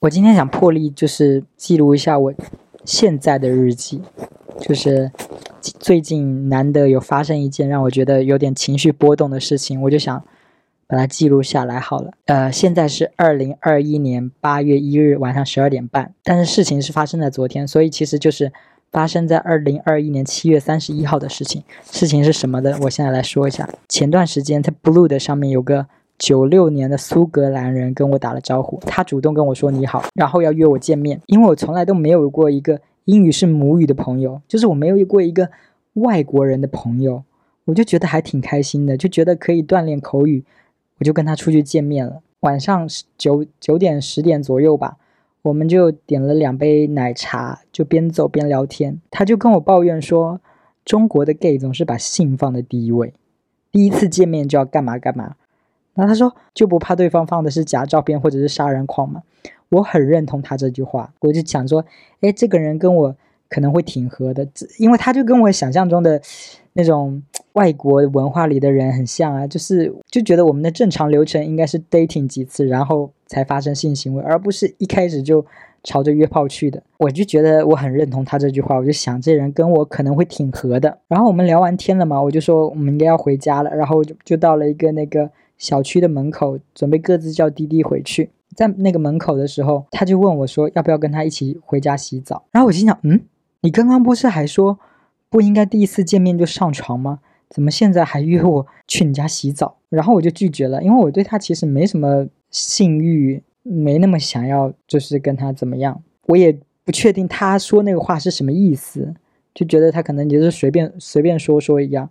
我今天想破例，就是记录一下我现在的日记，就是最近难得有发生一件让我觉得有点情绪波动的事情，我就想把它记录下来好了。呃，现在是二零二一年八月一日晚上十二点半，但是事情是发生在昨天，所以其实就是发生在二零二一年七月三十一号的事情。事情是什么的？我现在来说一下。前段时间在 Blue 的上面有个。九六年的苏格兰人跟我打了招呼，他主动跟我说你好，然后要约我见面。因为我从来都没有过一个英语是母语的朋友，就是我没有过一个外国人的朋友，我就觉得还挺开心的，就觉得可以锻炼口语，我就跟他出去见面了。晚上九九点十点左右吧，我们就点了两杯奶茶，就边走边聊天。他就跟我抱怨说，中国的 gay 总是把性放在第一位，第一次见面就要干嘛干嘛。然后他说就不怕对方放的是假照片或者是杀人狂吗？我很认同他这句话，我就想说，哎，这个人跟我可能会挺合的，因为他就跟我想象中的那种外国文化里的人很像啊，就是就觉得我们的正常流程应该是 dating 几次，然后才发生性行为，而不是一开始就朝着约炮去的。我就觉得我很认同他这句话，我就想这人跟我可能会挺合的。然后我们聊完天了嘛，我就说我们应该要回家了，然后就就到了一个那个。小区的门口，准备各自叫滴滴回去。在那个门口的时候，他就问我说：“要不要跟他一起回家洗澡？”然后我心想：“嗯，你刚刚不是还说不应该第一次见面就上床吗？怎么现在还约我去你家洗澡？”然后我就拒绝了，因为我对他其实没什么性欲，没那么想要，就是跟他怎么样。我也不确定他说那个话是什么意思，就觉得他可能就是随便随便说说一样。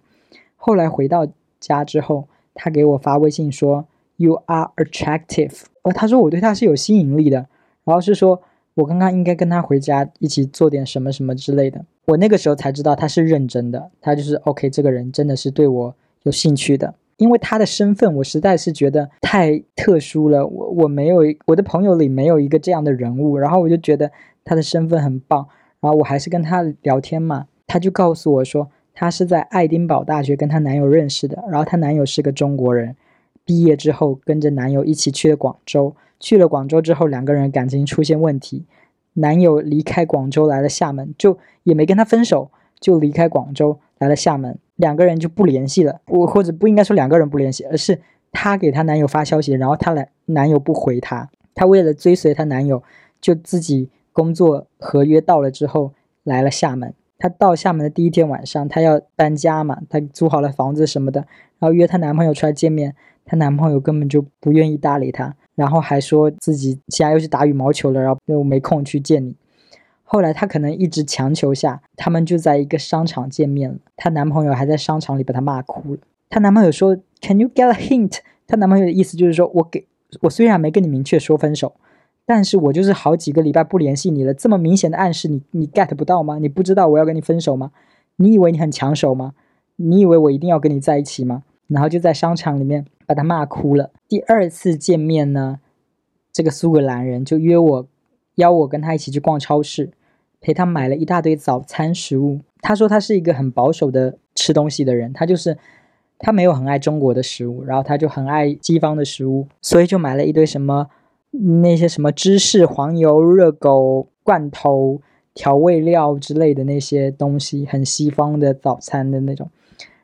后来回到家之后。他给我发微信说，You are attractive。呃，他说我对他是有吸引力的，然后是说我刚刚应该跟他回家一起做点什么什么之类的。我那个时候才知道他是认真的，他就是 OK，这个人真的是对我有兴趣的。因为他的身份，我实在是觉得太特殊了。我我没有我的朋友里没有一个这样的人物，然后我就觉得他的身份很棒，然后我还是跟他聊天嘛，他就告诉我说。她是在爱丁堡大学跟她男友认识的，然后她男友是个中国人，毕业之后跟着男友一起去了广州，去了广州之后两个人感情出现问题，男友离开广州来了厦门，就也没跟她分手，就离开广州来了厦门，两个人就不联系了，我或者不应该说两个人不联系，而是她给她男友发消息，然后她来男友不回她，她为了追随她男友，就自己工作合约到了之后来了厦门。她到厦门的第一天晚上，她要搬家嘛，她租好了房子什么的，然后约她男朋友出来见面，她男朋友根本就不愿意搭理她，然后还说自己现在又去打羽毛球了，然后又没空去见你。后来她可能一直强求下，他们就在一个商场见面了，她男朋友还在商场里把她骂哭了。她男朋友说：“Can you get a hint？” 她男朋友的意思就是说我给我虽然没跟你明确说分手。但是我就是好几个礼拜不联系你了，这么明显的暗示，你你 get 不到吗？你不知道我要跟你分手吗？你以为你很抢手吗？你以为我一定要跟你在一起吗？然后就在商场里面把他骂哭了。第二次见面呢，这个苏格兰人就约我，邀我跟他一起去逛超市，陪他买了一大堆早餐食物。他说他是一个很保守的吃东西的人，他就是他没有很爱中国的食物，然后他就很爱西方的食物，所以就买了一堆什么。那些什么芝士、黄油、热狗、罐头、调味料之类的那些东西，很西方的早餐的那种。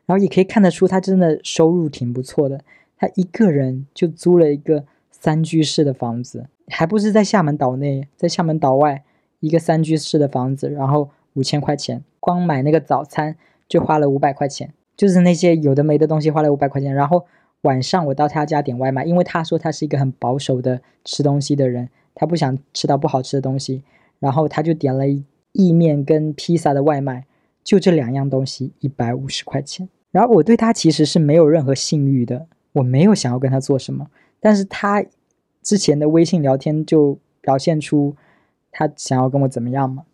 然后也可以看得出，他真的收入挺不错的。他一个人就租了一个三居室的房子，还不是在厦门岛内，在厦门岛外一个三居室的房子，然后五千块钱，光买那个早餐就花了五百块钱，就是那些有的没的东西花了五百块钱，然后。晚上我到他家点外卖，因为他说他是一个很保守的吃东西的人，他不想吃到不好吃的东西，然后他就点了意面跟披萨的外卖，就这两样东西一百五十块钱。然后我对他其实是没有任何性欲的，我没有想要跟他做什么，但是他之前的微信聊天就表现出他想要跟我怎么样嘛。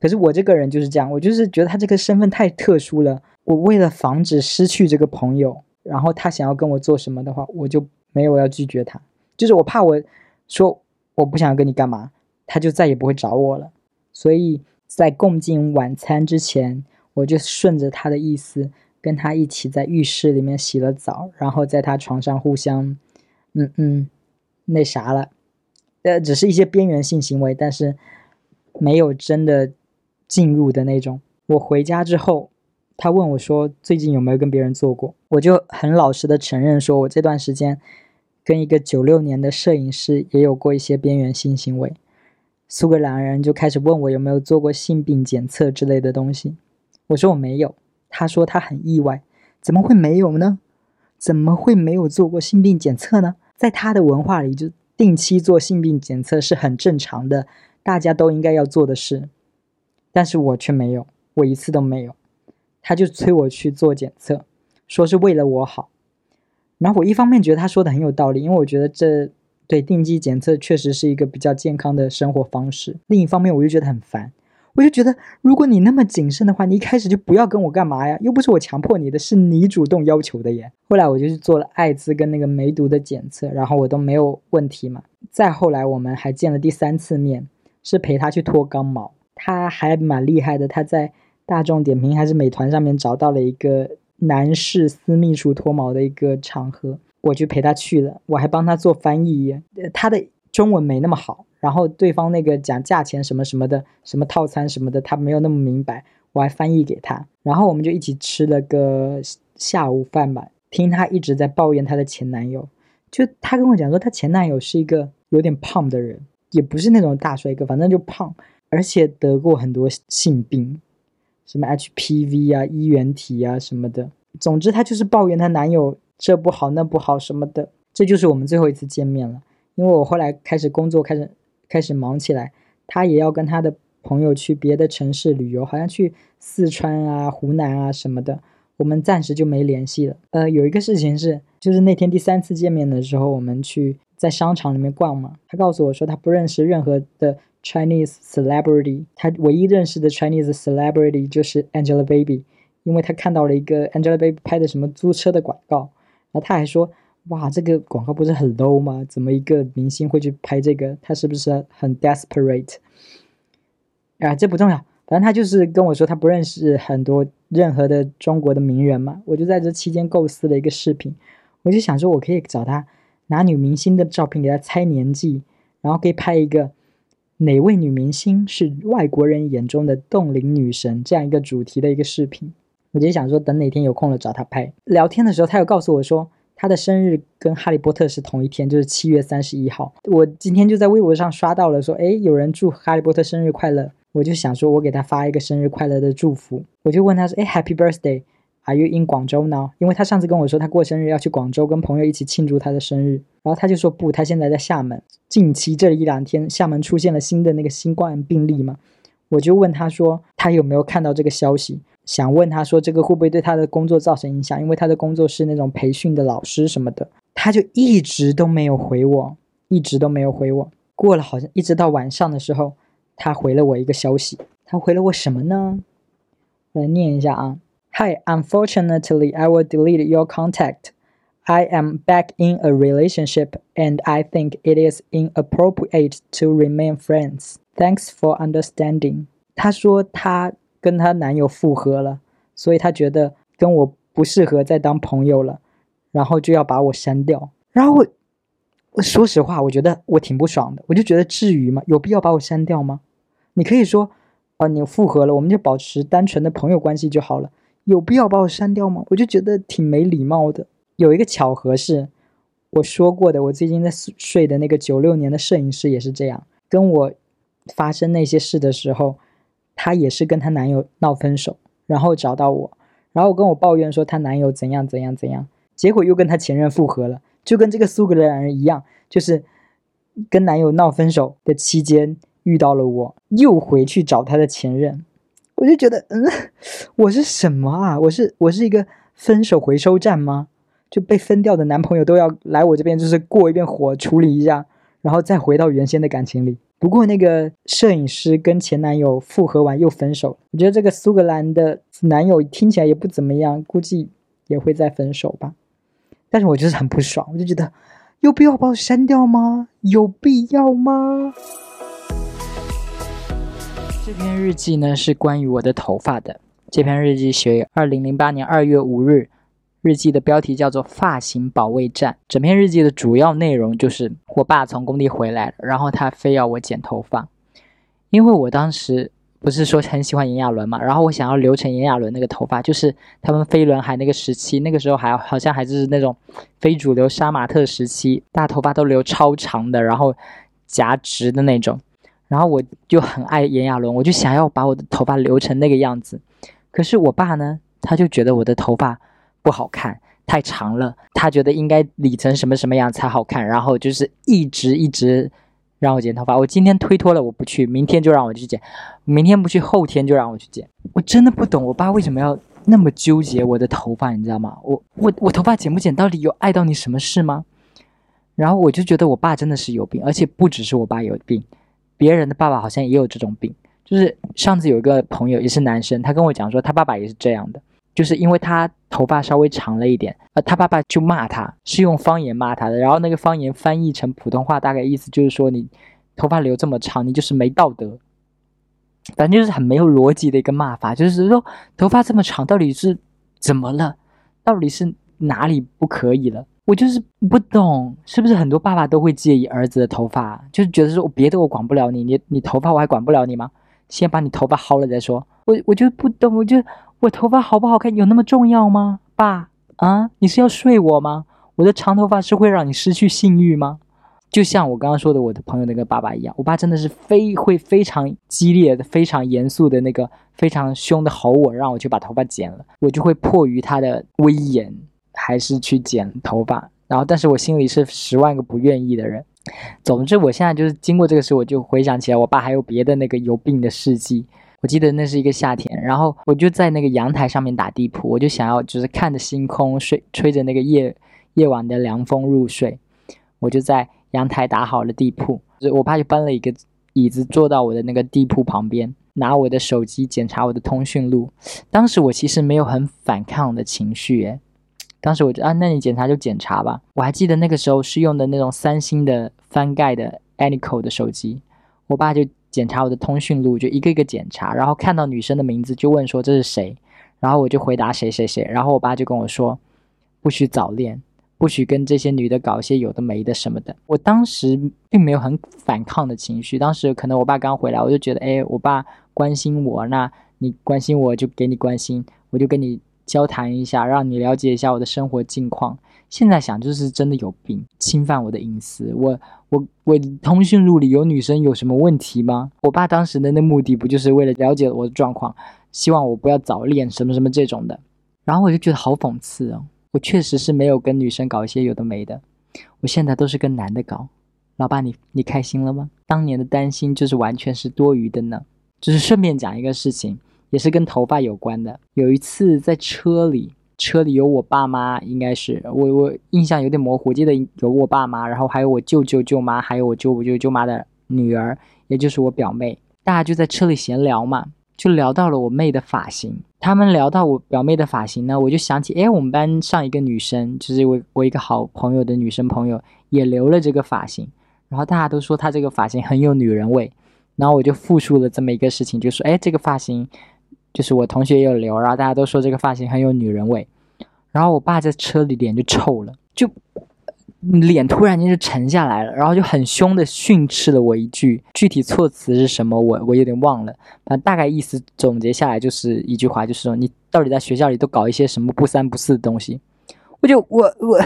可是我这个人就是这样，我就是觉得他这个身份太特殊了，我为了防止失去这个朋友。然后他想要跟我做什么的话，我就没有要拒绝他，就是我怕我说我不想跟你干嘛，他就再也不会找我了。所以在共进晚餐之前，我就顺着他的意思，跟他一起在浴室里面洗了澡，然后在他床上互相，嗯嗯，那啥了，呃，只是一些边缘性行为，但是没有真的进入的那种。我回家之后，他问我说最近有没有跟别人做过，我就很老实的承认说，我这段时间跟一个九六年的摄影师也有过一些边缘性行为。苏格兰人就开始问我有没有做过性病检测之类的东西，我说我没有。他说他很意外，怎么会没有呢？怎么会没有做过性病检测呢？在他的文化里，就定期做性病检测是很正常的，大家都应该要做的事。但是我却没有，我一次都没有。他就催我去做检测，说是为了我好。然后我一方面觉得他说的很有道理，因为我觉得这。对定期检测确实是一个比较健康的生活方式。另一方面，我就觉得很烦，我就觉得如果你那么谨慎的话，你一开始就不要跟我干嘛呀？又不是我强迫你的，是你主动要求的耶。后来我就去做了艾滋跟那个梅毒的检测，然后我都没有问题嘛。再后来我们还见了第三次面，是陪他去脱肛毛，他还蛮厉害的。他在大众点评还是美团上面找到了一个男士私密处脱毛的一个场合。我就陪他去了，我还帮他做翻译。他的中文没那么好，然后对方那个讲价钱什么什么的，什么套餐什么的，他没有那么明白，我还翻译给他。然后我们就一起吃了个下午饭吧。听他一直在抱怨他的前男友，就他跟我讲说，他前男友是一个有点胖的人，也不是那种大帅哥，反正就胖，而且得过很多性病，什么 HPV 啊、衣原体啊什么的。总之，她就是抱怨她男友。这不好那不好什么的，这就是我们最后一次见面了。因为我后来开始工作，开始开始忙起来，她也要跟她的朋友去别的城市旅游，好像去四川啊、湖南啊什么的，我们暂时就没联系了。呃，有一个事情是，就是那天第三次见面的时候，我们去在商场里面逛嘛，他告诉我说他不认识任何的 Chinese celebrity，他唯一认识的 Chinese celebrity 就是 Angelababy，因为他看到了一个 Angelababy 拍的什么租车的广告。然后他还说：“哇，这个广告不是很 low 吗？怎么一个明星会去拍这个？他是不是很 desperate？” 啊，这不重要，反正他就是跟我说他不认识很多任何的中国的名人嘛。我就在这期间构思了一个视频，我就想说，我可以找他拿女明星的照片给他猜年纪，然后可以拍一个哪位女明星是外国人眼中的冻龄女神这样一个主题的一个视频。我就想说，等哪天有空了找他拍。聊天的时候，他又告诉我说，他的生日跟哈利波特是同一天，就是七月三十一号。我今天就在微博上刷到了，说，哎，有人祝哈利波特生日快乐。我就想说，我给他发一个生日快乐的祝福。我就问他说，哎，Happy birthday Are you in 广州 now？因为他上次跟我说，他过生日要去广州跟朋友一起庆祝他的生日。然后他就说不，他现在在厦门。近期这一两天，厦门出现了新的那个新冠病例嘛。我就问他说，他有没有看到这个消息？想问他说这个会不会对他的工作造成影响？因为他的工作是那种培训的老师什么的，他就一直都没有回我，一直都没有回我。过了好像一直到晚上的时候，他回了我一个消息。他回了我什么呢？我来念一下啊。Hi, unfortunately, I will delete your contact. I am back in a relationship, and I think it is inappropriate to remain friends. Thanks for understanding. 她说她。跟她男友复合了，所以她觉得跟我不适合再当朋友了，然后就要把我删掉。然后我，我说实话，我觉得我挺不爽的。我就觉得至于吗？有必要把我删掉吗？你可以说，啊，你复合了，我们就保持单纯的朋友关系就好了。有必要把我删掉吗？我就觉得挺没礼貌的。有一个巧合是，我说过的，我最近在睡的那个九六年的摄影师也是这样，跟我发生那些事的时候。她也是跟她男友闹分手，然后找到我，然后跟我抱怨说她男友怎样怎样怎样，结果又跟她前任复合了，就跟这个苏格兰人一样，就是跟男友闹分手的期间遇到了我，又回去找她的前任，我就觉得，嗯，我是什么啊？我是我是一个分手回收站吗？就被分掉的男朋友都要来我这边，就是过一遍火，处理一下，然后再回到原先的感情里。不过，那个摄影师跟前男友复合完又分手。我觉得这个苏格兰的男友听起来也不怎么样，估计也会再分手吧。但是我就是很不爽，我就觉得有必要把我删掉吗？有必要吗？这篇日记呢是关于我的头发的。这篇日记写于二零零八年二月五日，日记的标题叫做《发型保卫战》。整篇日记的主要内容就是我爸从工地回来了，然后他非要我剪头发，因为我当时不是说很喜欢炎亚纶嘛，然后我想要留成炎亚纶那个头发，就是他们飞轮海那个时期，那个时候还好像还是那种非主流杀马特时期，大头发都留超长的，然后夹直的那种。然后我就很爱炎亚纶，我就想要把我的头发留成那个样子。可是我爸呢，他就觉得我的头发不好看，太长了，他觉得应该理成什么什么样才好看。然后就是一直一直让我剪头发。我今天推脱了，我不去，明天就让我去剪，明天不去，后天就让我去剪。我真的不懂我爸为什么要那么纠结我的头发，你知道吗？我我我头发剪不剪到底有碍到你什么事吗？然后我就觉得我爸真的是有病，而且不只是我爸有病。别人的爸爸好像也有这种病，就是上次有一个朋友也是男生，他跟我讲说他爸爸也是这样的，就是因为他头发稍微长了一点，呃，他爸爸就骂他，是用方言骂他的，然后那个方言翻译成普通话，大概意思就是说你头发留这么长，你就是没道德，反正就是很没有逻辑的一个骂法，就是说头发这么长到底是怎么了，到底是哪里不可以了？我就是不懂，是不是很多爸爸都会介意儿子的头发，就是觉得说我别的我管不了你，你你头发我还管不了你吗？先把你头发薅了再说。我我就不懂，我就我头发好不好看有那么重要吗？爸啊，你是要睡我吗？我的长头发是会让你失去性欲吗？就像我刚刚说的，我的朋友那个爸爸一样，我爸真的是非会非常激烈的、非常严肃的那个、非常凶的吼我，让我去把头发剪了，我就会迫于他的威严。还是去剪头发，然后，但是我心里是十万个不愿意的人。总之，我现在就是经过这个事，我就回想起来，我爸还有别的那个有病的事迹。我记得那是一个夏天，然后我就在那个阳台上面打地铺，我就想要就是看着星空睡，吹着那个夜夜晚的凉风入睡。我就在阳台打好了地铺，我爸就搬了一个椅子坐到我的那个地铺旁边，拿我的手机检查我的通讯录。当时我其实没有很反抗的情绪，诶，当时我就啊，那你检查就检查吧。我还记得那个时候是用的那种三星的翻盖的 Anyco 的手机。我爸就检查我的通讯录，就一个一个检查，然后看到女生的名字就问说这是谁，然后我就回答谁谁谁。然后我爸就跟我说，不许早恋，不许跟这些女的搞一些有的没的什么的。我当时并没有很反抗的情绪，当时可能我爸刚回来，我就觉得哎，我爸关心我，那你关心我就给你关心，我就跟你。交谈一下，让你了解一下我的生活近况。现在想，就是真的有病，侵犯我的隐私。我我我通讯录里有女生有什么问题吗？我爸当时的那目的不就是为了了解我的状况，希望我不要早恋什么什么这种的。然后我就觉得好讽刺哦，我确实是没有跟女生搞一些有的没的，我现在都是跟男的搞。老爸，你你开心了吗？当年的担心就是完全是多余的呢。就是顺便讲一个事情。也是跟头发有关的。有一次在车里，车里有我爸妈，应该是我我印象有点模糊，记得有我爸妈，然后还有我舅舅舅妈，还有我舅舅舅妈的女儿，也就是我表妹。大家就在车里闲聊嘛，就聊到了我妹的发型。他们聊到我表妹的发型呢，我就想起，哎，我们班上一个女生，就是我我一个好朋友的女生朋友，也留了这个发型。然后大家都说她这个发型很有女人味。然后我就复述了这么一个事情，就说，哎，这个发型。就是我同学也有留，然后大家都说这个发型很有女人味，然后我爸在车里脸就臭了，就脸突然间就沉下来了，然后就很凶的训斥了我一句，具体措辞是什么我我有点忘了，反正大概意思总结下来就是一句话，就是说你到底在学校里都搞一些什么不三不四的东西，我就我我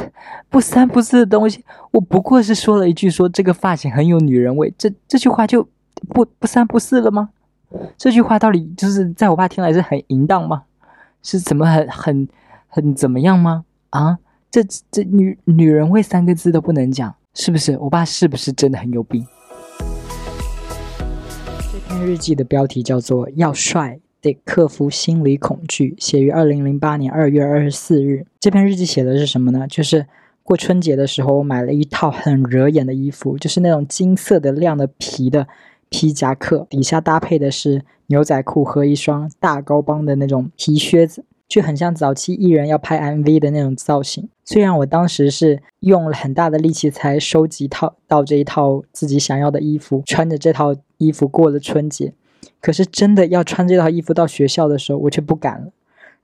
不三不四的东西，我不过是说了一句说这个发型很有女人味，这这句话就不不三不四了吗？这句话到底就是在我爸听来是很淫荡吗？是怎么很很很怎么样吗？啊，这这女女人味三个字都不能讲，是不是？我爸是不是真的很有病？这篇日记的标题叫做《要帅得克服心理恐惧》，写于二零零八年二月二十四日。这篇日记写的是什么呢？就是过春节的时候，我买了一套很惹眼的衣服，就是那种金色的亮的皮的。皮夹克底下搭配的是牛仔裤和一双大高帮的那种皮靴子，就很像早期艺人要拍 MV 的那种造型。虽然我当时是用了很大的力气才收集套到这一套自己想要的衣服，穿着这套衣服过了春节，可是真的要穿这套衣服到学校的时候，我却不敢了。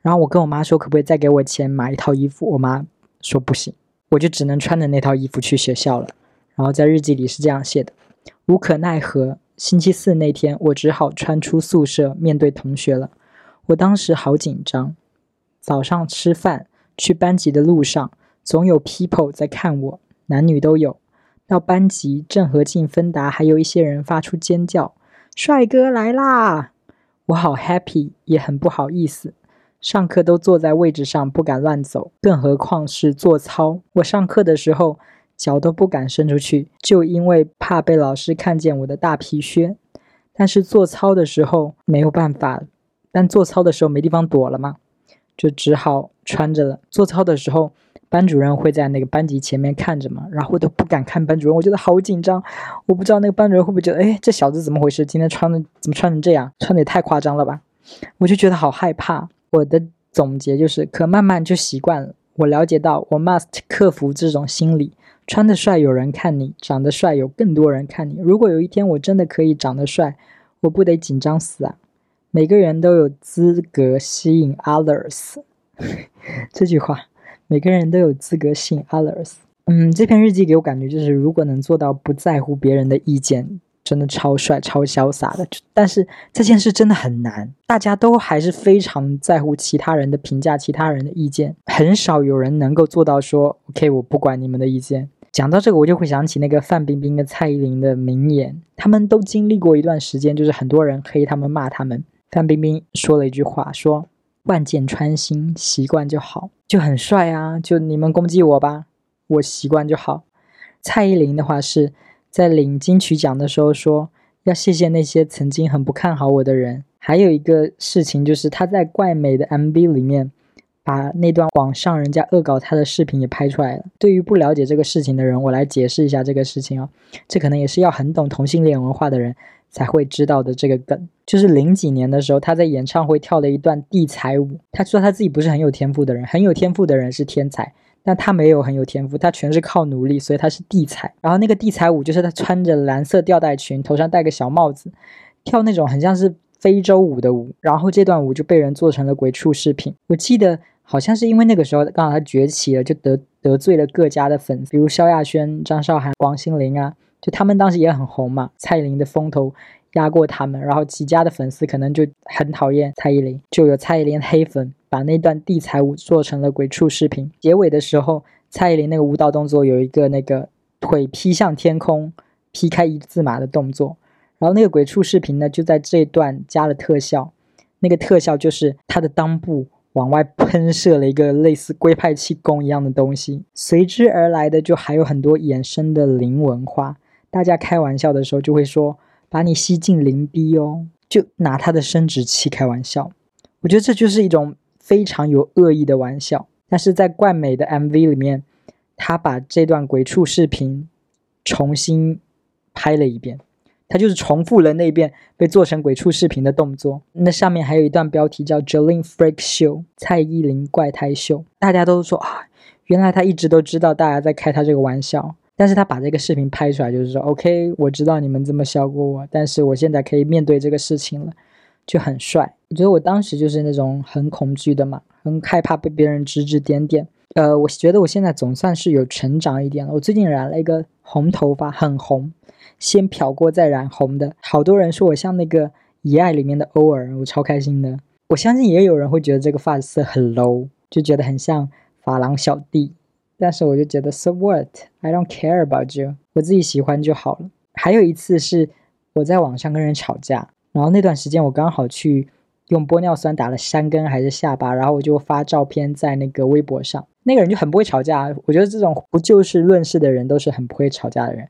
然后我跟我妈说可不可以再给我钱买一套衣服，我妈说不行，我就只能穿着那套衣服去学校了。然后在日记里是这样写的：无可奈何，星期四那天我只好穿出宿舍面对同学了。我当时好紧张。早上吃饭去班级的路上，总有 people 在看我，男女都有。到班级正和进芬达，还有一些人发出尖叫：“帅哥来啦！”我好 happy，也很不好意思。上课都坐在位置上，不敢乱走，更何况是做操。我上课的时候脚都不敢伸出去，就因为怕被老师看见我的大皮靴。但是做操的时候没有办法，但做操的时候没地方躲了嘛。就只好穿着了。做操的时候，班主任会在那个班级前面看着嘛，然后我都不敢看班主任，我觉得好紧张。我不知道那个班主任会不会觉得，哎，这小子怎么回事？今天穿的怎么穿成这样？穿的也太夸张了吧！我就觉得好害怕。我的总结就是，可慢慢就习惯了。我了解到，我 must 克服这种心理。穿得帅有人看你，长得帅有更多人看你。如果有一天我真的可以长得帅，我不得紧张死啊！每个人都有资格吸引 others，这句话，每个人都有资格吸引 others。嗯，这篇日记给我感觉就是，如果能做到不在乎别人的意见，真的超帅、超潇洒的。但是这件事真的很难，大家都还是非常在乎其他人的评价、其他人的意见，很少有人能够做到说 “OK，我不管你们的意见”。讲到这个，我就会想起那个范冰冰跟蔡依林的名言，他们都经历过一段时间，就是很多人黑他们、骂他们。范冰冰说了一句话，说“万箭穿心，习惯就好”，就很帅啊！就你们攻击我吧，我习惯就好。蔡依林的话是在领金曲奖的时候说，要谢谢那些曾经很不看好我的人。还有一个事情就是他在怪美的 MV 里面，把那段网上人家恶搞他的视频也拍出来了。对于不了解这个事情的人，我来解释一下这个事情啊，这可能也是要很懂同性恋文化的人。才会知道的这个梗，就是零几年的时候，他在演唱会跳了一段地才舞。他说他自己不是很有天赋的人，很有天赋的人是天才，但他没有很有天赋，他全是靠努力，所以他是地才。然后那个地才舞就是他穿着蓝色吊带裙，头上戴个小帽子，跳那种很像是非洲舞的舞。然后这段舞就被人做成了鬼畜视频。我记得好像是因为那个时候刚好他崛起了，就得得罪了各家的粉丝，比如萧亚轩、张韶涵、王心凌啊。就他们当时也很红嘛，蔡依林的风头压过他们，然后几家的粉丝可能就很讨厌蔡依林，就有蔡依林黑粉把那段地才舞做成了鬼畜视频。结尾的时候，蔡依林那个舞蹈动作有一个那个腿劈向天空、劈开一字马的动作，然后那个鬼畜视频呢就在这段加了特效，那个特效就是他的裆部往外喷射了一个类似龟派气功一样的东西，随之而来的就还有很多衍生的灵文化。大家开玩笑的时候就会说把你吸进灵逼哦，就拿他的生殖器开玩笑。我觉得这就是一种非常有恶意的玩笑。但是在冠美的 MV 里面，他把这段鬼畜视频重新拍了一遍，他就是重复了那遍被做成鬼畜视频的动作。那上面还有一段标题叫 “Jolin Freak Show”，蔡依林怪胎秀。大家都说啊，原来他一直都知道大家在开他这个玩笑。但是他把这个视频拍出来，就是说，OK，我知道你们这么笑过我，但是我现在可以面对这个事情了，就很帅。我觉得我当时就是那种很恐惧的嘛，很害怕被别人指指点点。呃，我觉得我现在总算是有成长一点了。我最近染了一个红头发，很红，先漂过再染红的。好多人说我像那个《遗爱》里面的欧尔，我超开心的。我相信也有人会觉得这个发色很 low，就觉得很像发廊小弟。但是我就觉得，so what？I don't care about you。我自己喜欢就好了。还有一次是我在网上跟人吵架，然后那段时间我刚好去用玻尿酸打了山根还是下巴，然后我就发照片在那个微博上。那个人就很不会吵架，我觉得这种不就事论事的人都是很不会吵架的人。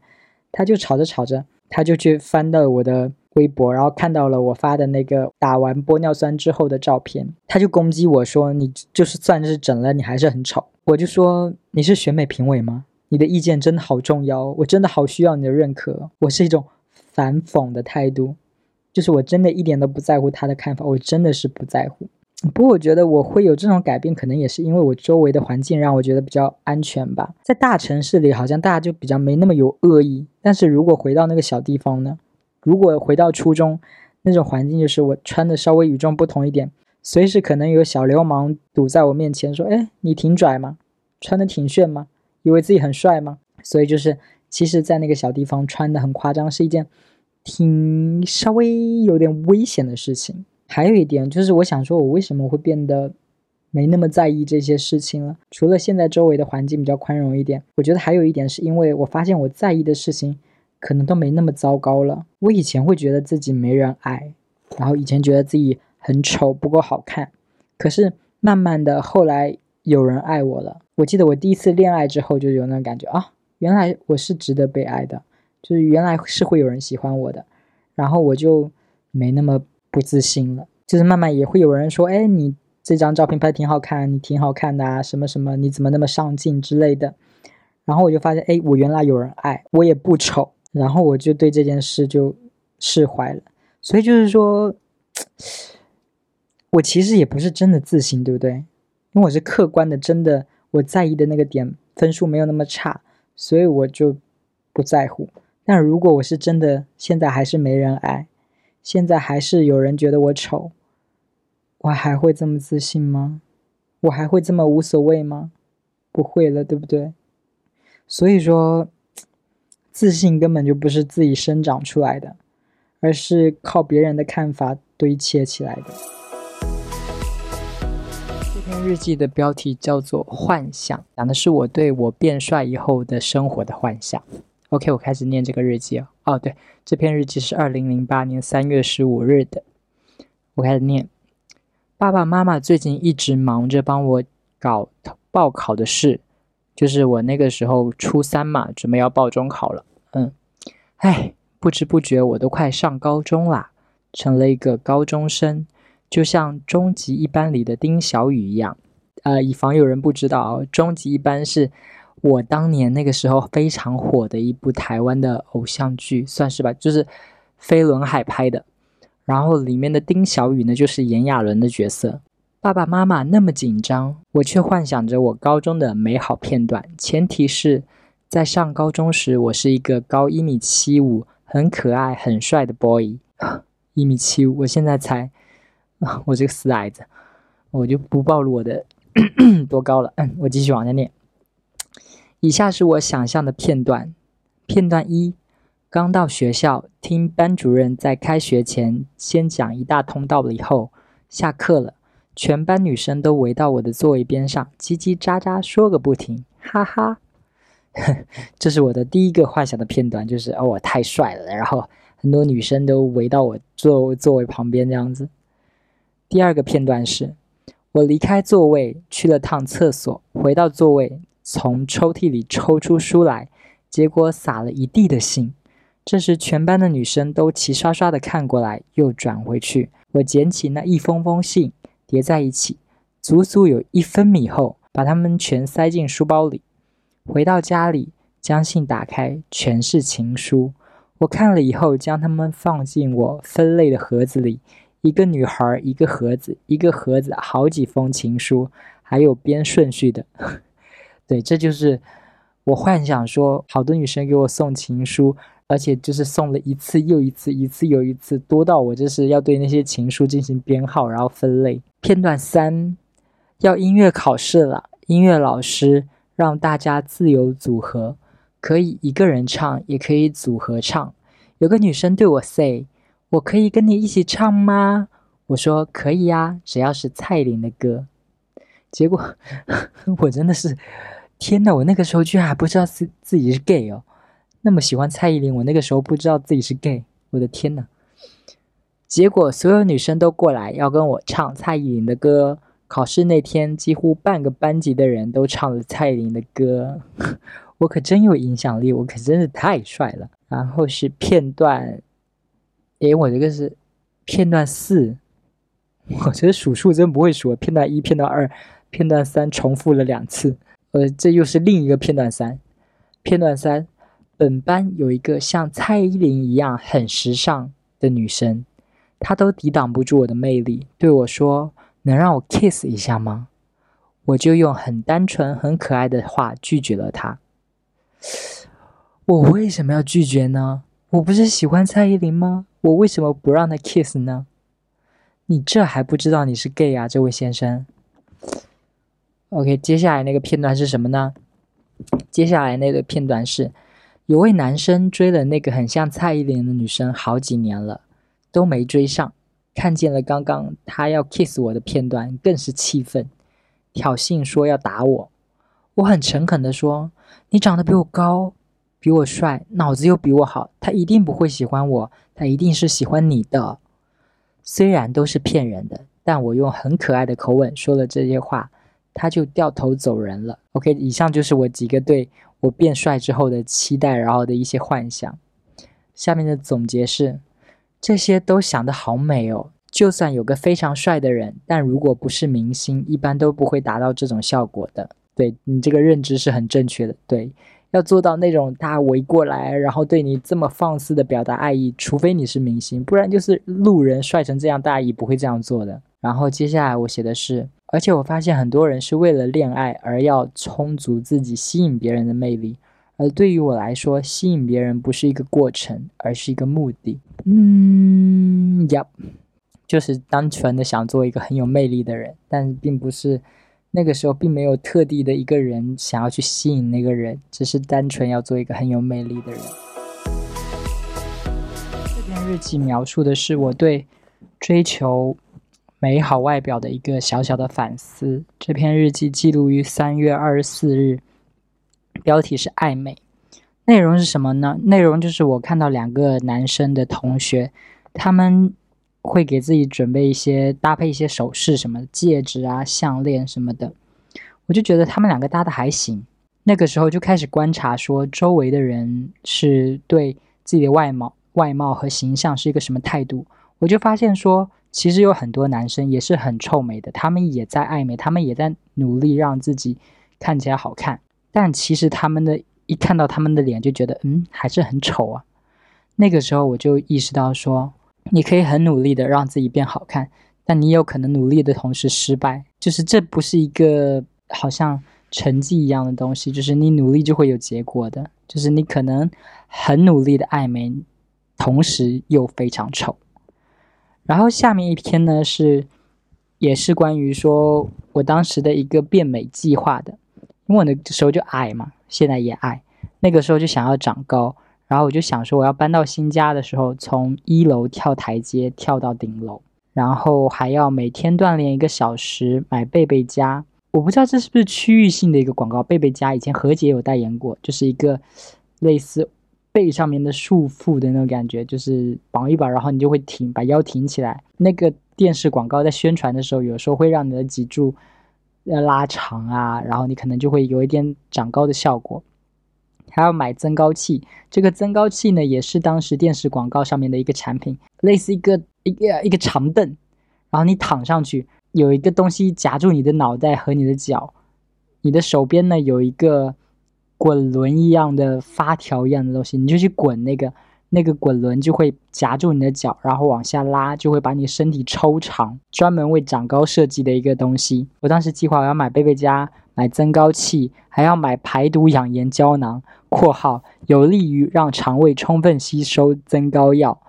他就吵着吵着，他就去翻到我的微博，然后看到了我发的那个打完玻尿酸之后的照片，他就攻击我说：“你就是算是整了，你还是很丑。”我就说你是选美评委吗？你的意见真的好重要，我真的好需要你的认可。我是一种反讽的态度，就是我真的一点都不在乎他的看法，我真的是不在乎。不过我觉得我会有这种改变，可能也是因为我周围的环境让我觉得比较安全吧。在大城市里，好像大家就比较没那么有恶意，但是如果回到那个小地方呢？如果回到初中那种环境，就是我穿的稍微与众不同一点。随时可能有小流氓堵在我面前，说：“哎，你挺拽吗？穿的挺炫吗？以为自己很帅吗？”所以就是，其实，在那个小地方穿的很夸张，是一件挺稍微有点危险的事情。还有一点就是，我想说，我为什么会变得没那么在意这些事情了？除了现在周围的环境比较宽容一点，我觉得还有一点是因为我发现我在意的事情可能都没那么糟糕了。我以前会觉得自己没人爱，然后以前觉得自己很丑，不够好看。可是慢慢的，后来有人爱我了。我记得我第一次恋爱之后，就有那种感觉啊，原来我是值得被爱的，就是原来是会有人喜欢我的，然后我就没那么。不自信了，就是慢慢也会有人说，哎，你这张照片拍的挺好看，你挺好看的啊，什么什么，你怎么那么上镜之类的。然后我就发现，哎，我原来有人爱我，也不丑。然后我就对这件事就释怀了。所以就是说，我其实也不是真的自信，对不对？因为我是客观的，真的我在意的那个点分数没有那么差，所以我就不在乎。但如果我是真的现在还是没人爱。现在还是有人觉得我丑，我还会这么自信吗？我还会这么无所谓吗？不会了，对不对？所以说，自信根本就不是自己生长出来的，而是靠别人的看法堆砌起来的。这篇日记的标题叫做《幻想》，讲的是我对我变帅以后的生活的幻想。OK，我开始念这个日记哦。哦，对，这篇日记是二零零八年三月十五日的。我开始念：爸爸妈妈最近一直忙着帮我搞报考的事，就是我那个时候初三嘛，准备要报中考了。嗯，哎，不知不觉我都快上高中啦，成了一个高中生，就像终极一班里的丁小雨一样。呃，以防有人不知道，终极一班是。我当年那个时候非常火的一部台湾的偶像剧，算是吧，就是飞轮海拍的。然后里面的丁小雨呢，就是炎亚纶的角色。爸爸妈妈那么紧张，我却幻想着我高中的美好片段。前提是在上高中时，我是一个高一米七五、很可爱、很帅的 boy。一米七五，我现在才，我这个死矮子，我就不暴露我的 多高了。嗯，我继续往下念。以下是我想象的片段：片段一，刚到学校，听班主任在开学前先讲一大通道理后，下课了，全班女生都围到我的座位边上，叽叽喳喳说个不停，哈哈。这是我的第一个幻想的片段，就是哦，我太帅了，然后很多女生都围到我座座位旁边这样子。第二个片段是，我离开座位去了趟厕所，回到座位。从抽屉里抽出书来，结果撒了一地的信。这时，全班的女生都齐刷刷的看过来，又转回去。我捡起那一封封信，叠在一起，足足有一分米厚，把它们全塞进书包里。回到家里，将信打开，全是情书。我看了以后，将它们放进我分类的盒子里。一个女孩，一个盒子，一个盒子，好几封情书，还有编顺序的。对，这就是我幻想说，好多女生给我送情书，而且就是送了一次又一次，一次又一次，多到我就是要对那些情书进行编号，然后分类。片段三，要音乐考试了，音乐老师让大家自由组合，可以一个人唱，也可以组合唱。有个女生对我 say：“ 我可以跟你一起唱吗？”我说：“可以呀，只要是蔡依林的歌。”结果 我真的是，天呐！我那个时候居然还不知道自自己是 gay 哦，那么喜欢蔡依林，我那个时候不知道自己是 gay，我的天呐！结果所有女生都过来要跟我唱蔡依林的歌。考试那天，几乎半个班级的人都唱了蔡依林的歌，我可真有影响力，我可真是太帅了。然后是片段，诶，我这个是片段四，我觉得数数真不会数。片段一、片段二。片段三重复了两次，呃，这又是另一个片段三。片段三，本班有一个像蔡依林一样很时尚的女生，他都抵挡不住我的魅力，对我说：“能让我 kiss 一下吗？”我就用很单纯、很可爱的话拒绝了他。我为什么要拒绝呢？我不是喜欢蔡依林吗？我为什么不让她 kiss 呢？你这还不知道你是 gay 啊，这位先生。OK，接下来那个片段是什么呢？接下来那个片段是，有位男生追了那个很像蔡依林的女生好几年了，都没追上。看见了刚刚他要 kiss 我的片段，更是气愤，挑衅说要打我。我很诚恳的说：“你长得比我高，比我帅，脑子又比我好，他一定不会喜欢我，他一定是喜欢你的。”虽然都是骗人的，但我用很可爱的口吻说了这些话，他就掉头走人了。OK，以上就是我几个对我变帅之后的期待，然后的一些幻想。下面的总结是。这些都想得好美哦！就算有个非常帅的人，但如果不是明星，一般都不会达到这种效果的。对你这个认知是很正确的。对，要做到那种大家围过来，然后对你这么放肆的表达爱意，除非你是明星，不然就是路人帅成这样，大家也不会这样做的。然后接下来我写的是，而且我发现很多人是为了恋爱而要充足自己吸引别人的魅力。而对于我来说，吸引别人不是一个过程，而是一个目的。嗯，Yep，就是单纯的想做一个很有魅力的人，但并不是那个时候并没有特地的一个人想要去吸引那个人，只是单纯要做一个很有魅力的人。这篇日记描述的是我对追求美好外表的一个小小的反思。这篇日记记录于三月二十四日。标题是暧昧，内容是什么呢？内容就是我看到两个男生的同学，他们会给自己准备一些搭配一些首饰，什么戒指啊、项链什么的，我就觉得他们两个搭的还行。那个时候就开始观察，说周围的人是对自己的外貌、外貌和形象是一个什么态度。我就发现说，其实有很多男生也是很臭美的，他们也在暧昧，他们也在努力让自己看起来好看。但其实他们的一看到他们的脸就觉得，嗯，还是很丑啊。那个时候我就意识到说，你可以很努力的让自己变好看，但你有可能努力的同时失败，就是这不是一个好像成绩一样的东西，就是你努力就会有结果的，就是你可能很努力的爱美，同时又非常丑。然后下面一篇呢是，也是关于说我当时的一个变美计划的。因为我那时候就矮嘛，现在也矮。那个时候就想要长高，然后我就想说，我要搬到新家的时候，从一楼跳台阶跳到顶楼，然后还要每天锻炼一个小时，买贝贝佳。我不知道这是不是区域性的一个广告。贝贝佳以前何洁有代言过，就是一个类似背上面的束缚的那种感觉，就是绑一绑，然后你就会挺，把腰挺起来。那个电视广告在宣传的时候，有时候会让你的脊柱。要拉长啊，然后你可能就会有一点长高的效果。还要买增高器，这个增高器呢，也是当时电视广告上面的一个产品，类似一个一个一个长凳，然后你躺上去，有一个东西夹住你的脑袋和你的脚，你的手边呢有一个滚轮一样的发条一样的东西，你就去滚那个。那个滚轮就会夹住你的脚，然后往下拉，就会把你身体抽长，专门为长高设计的一个东西。我当时计划我要买贝贝佳，买增高器，还要买排毒养颜胶囊（括号有利于让肠胃充分吸收增高药），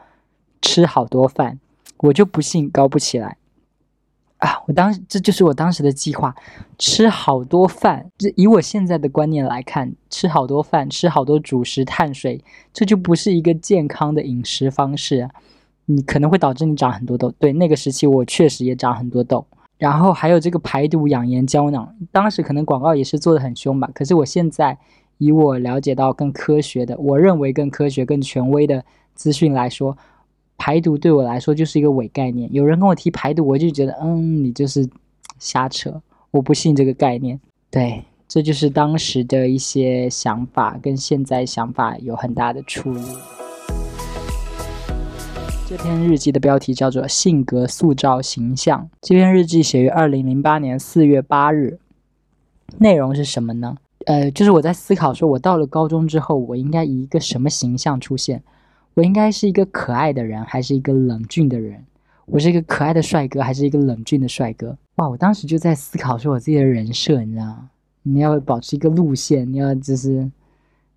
吃好多饭，我就不信高不起来。啊，我当时这就是我当时的计划，吃好多饭。这以我现在的观念来看，吃好多饭，吃好多主食、碳水，这就不是一个健康的饮食方式。你可能会导致你长很多痘。对，那个时期我确实也长很多痘。然后还有这个排毒养颜胶囊，当时可能广告也是做的很凶吧。可是我现在以我了解到更科学的，我认为更科学、更权威的资讯来说。排毒对我来说就是一个伪概念。有人跟我提排毒，我就觉得，嗯，你就是瞎扯，我不信这个概念。对，这就是当时的一些想法，跟现在想法有很大的出入。这篇日记的标题叫做《性格塑造形象》。这篇日记写于二零零八年四月八日。内容是什么呢？呃，就是我在思考，说我到了高中之后，我应该以一个什么形象出现？我应该是一个可爱的人，还是一个冷峻的人？我是一个可爱的帅哥，还是一个冷峻的帅哥？哇！我当时就在思考，说我自己的人设，你知道吗？你要保持一个路线，你要就是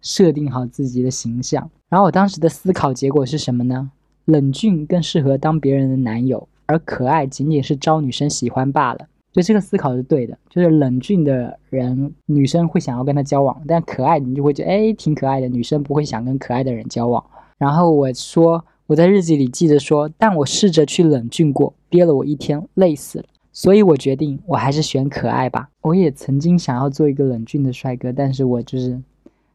设定好自己的形象。然后我当时的思考结果是什么呢？冷峻更适合当别人的男友，而可爱仅仅是招女生喜欢罢了。就这个思考是对的，就是冷峻的人，女生会想要跟他交往，但可爱你就会觉得哎挺可爱的，女生不会想跟可爱的人交往。然后我说我在日记里记得说，但我试着去冷峻过，憋了我一天，累死了。所以我决定我还是选可爱吧。我也曾经想要做一个冷峻的帅哥，但是我就是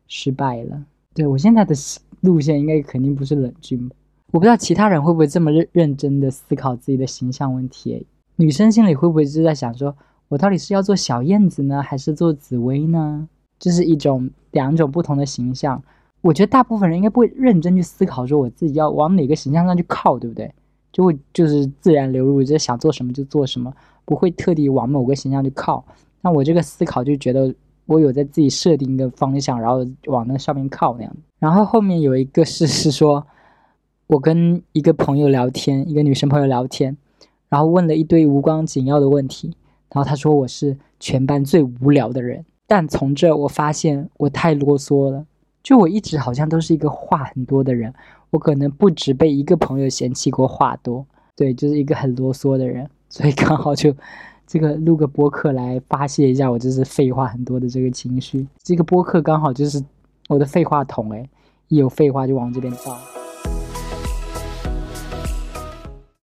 失败了。对我现在的路线应该肯定不是冷峻吧？我不知道其他人会不会这么认认真的思考自己的形象问题。女生心里会不会就在想说，我到底是要做小燕子呢，还是做紫薇呢？这是一种两种不同的形象。我觉得大部分人应该不会认真去思考说我自己要往哪个形象上去靠，对不对？就会就是自然流露，就想做什么就做什么，不会特地往某个形象去靠。那我这个思考就觉得我有在自己设定一个方向，然后往那上面靠那样。然后后面有一个事是说。我跟一个朋友聊天，一个女生朋友聊天，然后问了一堆无关紧要的问题，然后她说我是全班最无聊的人。但从这我发现我太啰嗦了，就我一直好像都是一个话很多的人，我可能不止被一个朋友嫌弃过话多，对，就是一个很啰嗦的人，所以刚好就这个录个播客来发泄一下我就是废话很多的这个情绪。这个播客刚好就是我的废话筒，诶，一有废话就往这边倒。